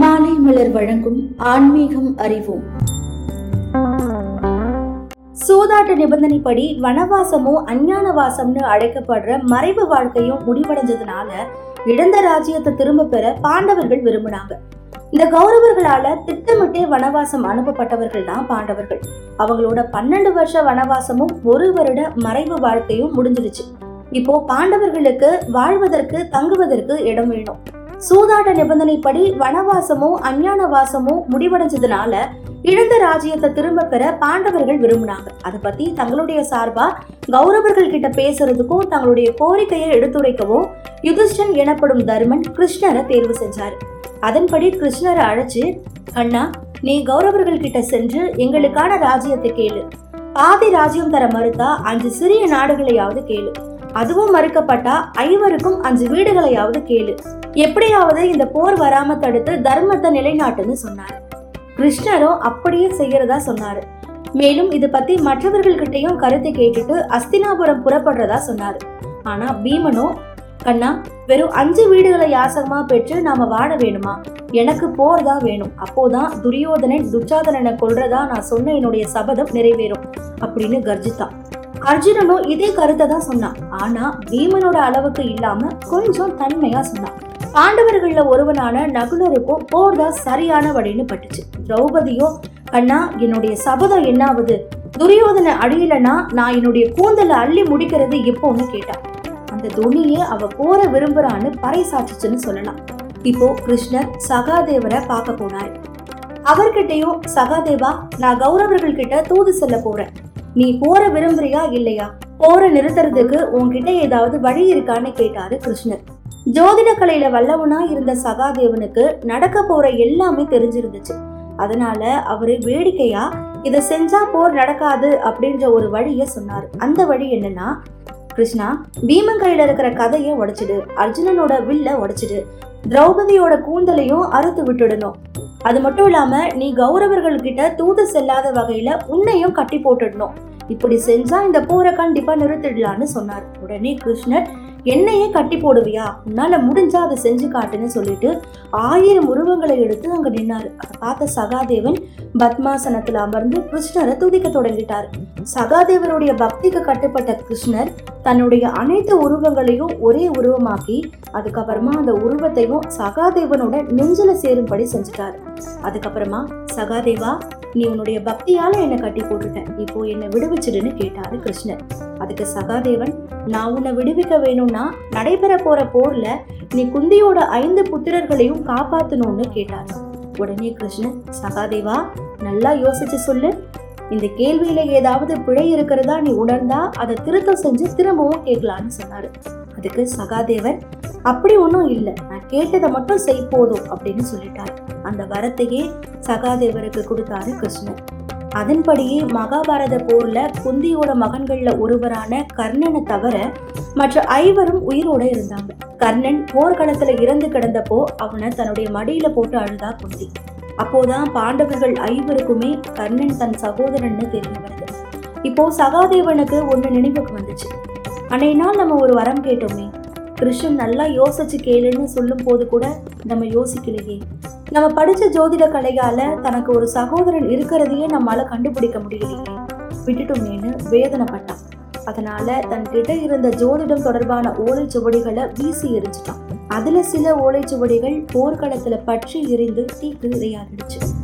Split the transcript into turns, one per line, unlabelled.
மாலை மலர் வழங்கும் ஆன்மீகம் அறிவோம். சூதாட்ட நிபந்தனைப்படி வனவாசமும் அஞ்ஞான வாசம்னு அழைக்கப்படுற மறைவு வாழ்க்கையும் முடிவடைஞ்சதுனால இழந்த ராஜ்யத்தை திரும்ப பெற பாண்டவர்கள் விரும்பினாங்க. இந்த கௌரவர்களால திட்டமிட்டே வனவாசம் அனுப்பப்பட்டவர்கள் தான் பாண்டவர்கள். அவங்களோட பன்னெண்டு வருஷ வனவாசமும் ஒரு வருட மறைவு வாழ்க்கையும் முடிஞ்சிருச்சு. இப்போ பாண்டவர்களுக்கு வாழ்வதற்கு தங்குவதற்கு இடம் வேணும். சூதாட்ட நிபந்தனைப்படி வனவாசமோ அஞ்ஞானவாசமோ முடிவடைஞ்சதுனால இழந்த ராஜ்யத்தை திரும்ப பெற பாண்டவர்கள் விரும்பினாங்க. அதை பத்தி தங்களுடைய சார்பா கௌரவர்கள் கிட்ட பேசுறதுக்கும் தங்களுடைய கோரிக்கையை எடுத்துரைக்கவும் யுதிஷ்டன் எனப்படும் தர்மன் கிருஷ்ணரை தேர்வு செஞ்சாரு. அதன்படி கிருஷ்ணரை அழைச்சு அண்ணா நீ கௌரவர்கள் கிட்ட சென்று எங்களுக்கான ராஜ்யத்தை கேளு. பாதி ராஜ்யம் தர மறுத்தா அஞ்சு சிறிய நாடுகளையாவது கேளு. அதுவும் மறுக்கப்பட்டா ஐவருக்கும் அஞ்சு வீடுகளையாவது கேளு. எப்படியாவது இந்த போர் வராம தடுத்து தர்மத்தை நிலைநாட்டுன்னு சொன்னார். கிருஷ்ணரும் அப்படியே செய்யறதா சொன்னாரு. மேலும் இது பத்தி மற்றவர்கள்கிட்டையும் கருத்தை கேட்டுட்டு அஸ்தினாபுரம் புறப்படுறதா சொன்னாரு. ஆனா பீமனோ கண்ணா வெறும் அஞ்சு வீடுகளை யாசகமா பெற்று நாம வாழ வேணுமா? எனக்கு போர் தான் வேணும். அப்போதான் துரியோதனன் துச்சாதனனை கொல்றதா நான் சொன்ன என்னுடைய சபதம் நிறைவேறும் அப்படின்னு கர்ஜித்தான் அர்ஜுனனும் இதே கருத்தை தான் சொன்னான். ஆனா பீமனோட அளவுக்கு இல்லாம கொஞ்சம் தன்மையா சொன்னான். பாண்டவர்கள்ல ஒருவனான நகுலருக்கும் போர் தான் சரியான வழின்னு பட்டுச்சு. திரௌபதியோ அண்ணா என்னுடைய சபதம் என்னாவது? துரியோதனை அழியலனா நான் என்னுடைய கூந்தலை அள்ளி முடிக்கிறது எப்போன்னு கேட்டான் அந்த துணியே அவ போற விரும்புறான்னு பறைசாற்றுச்சுன்னு சொல்லலாம். இப்போ கிருஷ்ணர் சகாதேவரை பார்க்க போனாரு. அவர்கிட்டயும் சகாதேவா நான் கௌரவர்கள் கிட்ட தூது செல்ல போறேன். நீ போற விரும்புறியா இல்லையா? போற நிறுத்துறதுக்கு உன்கிட்ட ஏதாவது வழி இருக்கான்னு கேட்டாரு கிருஷ்ணர். ஜோதிட கலையில வல்லவனா இருந்த சகாதேவனுக்கு நடக்க போற எல்லாமே தெரிஞ்சிருந்துச்சு. அதனால அவரு வேடிக்கையா இத செஞ்சா போர் நடக்காது அப்படின்ற ஒரு வழிய சொன்னாரு. அந்த வழி என்னன்னா கிருஷ்ணா பீமன் கையில இருக்கிற கதையை உடைச்சிடு அர்ஜுனனோட வில்ல உடைச்சிடு திரௌபதியோட கூந்தலையும் அறுத்து விட்டுடணும். அது மட்டும் இல்லாம நீ கௌரவர்கள் கிட்ட தூது செல்லாத வகையில உன்னையும் கட்டி போட்டுடணும். இப்படி செஞ்சா இந்த போரை கண்டிப்பா நிறுத்திடலான்னு சொன்னார். உடனே கிருஷ்ணர் என்னையே கட்டி போடுவியா? உன்னால முடிஞ்சா அதை செஞ்சு காட்டுன்னு சொல்லிட்டு ஆயிரம் உருவங்களை எடுத்து அங்க நின்னாரு. அதை பார்த்த சகாதேவன் பத்மாசனத்துல அமர்ந்து கிருஷ்ணரை துதிக்க தொடங்கிட்டார். சகாதேவனுடைய பக்திக்கு கட்டுப்பட்ட கிருஷ்ணர் தன்னுடைய அனைத்து உருவங்களையும் ஒரே உருவமாக்கி அதுக்கப்புறமா அந்த உருவத்தையும் சகாதேவனோட நெஞ்சில சேரும்படி செஞ்சுட்டார். அதுக்கப்புறமா சகாதேவா நீ உன்னுடைய பக்தியால என்னை கட்டி போட்டுட்ட இப்போ என்னை விடுவிச்சிடுன்னு கேட்டாரு கிருஷ்ணர். அதுக்கு சகாதேவன் நான் உன்னை விடுவிக்க வேணும்னா நடைபெற போற போர்ல நீ குந்தியோட ஐந்து புத்திரர்களையும் காப்பாத்தணும்னு கேட்டாரு. உடனே கிருஷ்ணன் சகாதேவா நல்லா யோசிச்சு சொல்லு. இந்த கேள்வியில ஏதாவது பிழை இருக்கிறதா நீ உணர்ந்தா அதை திருத்தம் செஞ்சு திரும்பவும் கேட்கலான்னு சொன்னாரு. அதுக்கு சகாதேவன் அப்படி ஒன்றும் இல்லை. நான் கேட்டதை மட்டும் செய் போதும் அப்படின்னு சொல்லிட்டாரு. அந்த வரத்தையே சகாதேவருக்கு கொடுத்தாரு கிருஷ்ணன். அதன்படியே மகாபாரத போர்ல குந்தியோட மகன்கள்ல ஒருவரான கர்ணனை தவிர மற்ற ஐவரும் உயிரோட இருந்தாங்க. கர்ணன் போர்க்களத்துல இறந்து கிடந்தப்போ அவனை தன்னுடைய மடியில போட்டு அழுதா குந்தி. அப்போதான் பாண்டவர்கள் ஐவருக்குமே கர்ணன் தன் சகோதரன்னு தெரிய வருது. இப்போ சகாதேவனுக்கு ஒண்ணு நினைவுக்கு வந்துச்சு. அன்னைய நாள் நம்ம ஒரு வரம் கேட்டோமே. கிருஷ்ணன் நல்லா யோசிச்சு கேளுன்னு சொல்லும் போது கூட நம்ம யோசிக்கலையே. நம்ம படிச்ச ஜோதிட கலையால தனக்கு ஒரு சகோதரன் இருக்கிறதையே நம்மளால கண்டுபிடிக்க முடியலையே. விட்டுட்டோமேன்னு வேதனைப்பட்டான். அதனால தன்கிட்ட இருந்த ஜோதிடம் தொடர்பான ஓலைச்சுவடிகளை வீசி எரிஞ்சிட்டான் அதுல சில ஓலைச்சுவடிகள் போர்க்களத்துல பற்றி எரிந்து தீக்கு இரையாகிடுச்சு.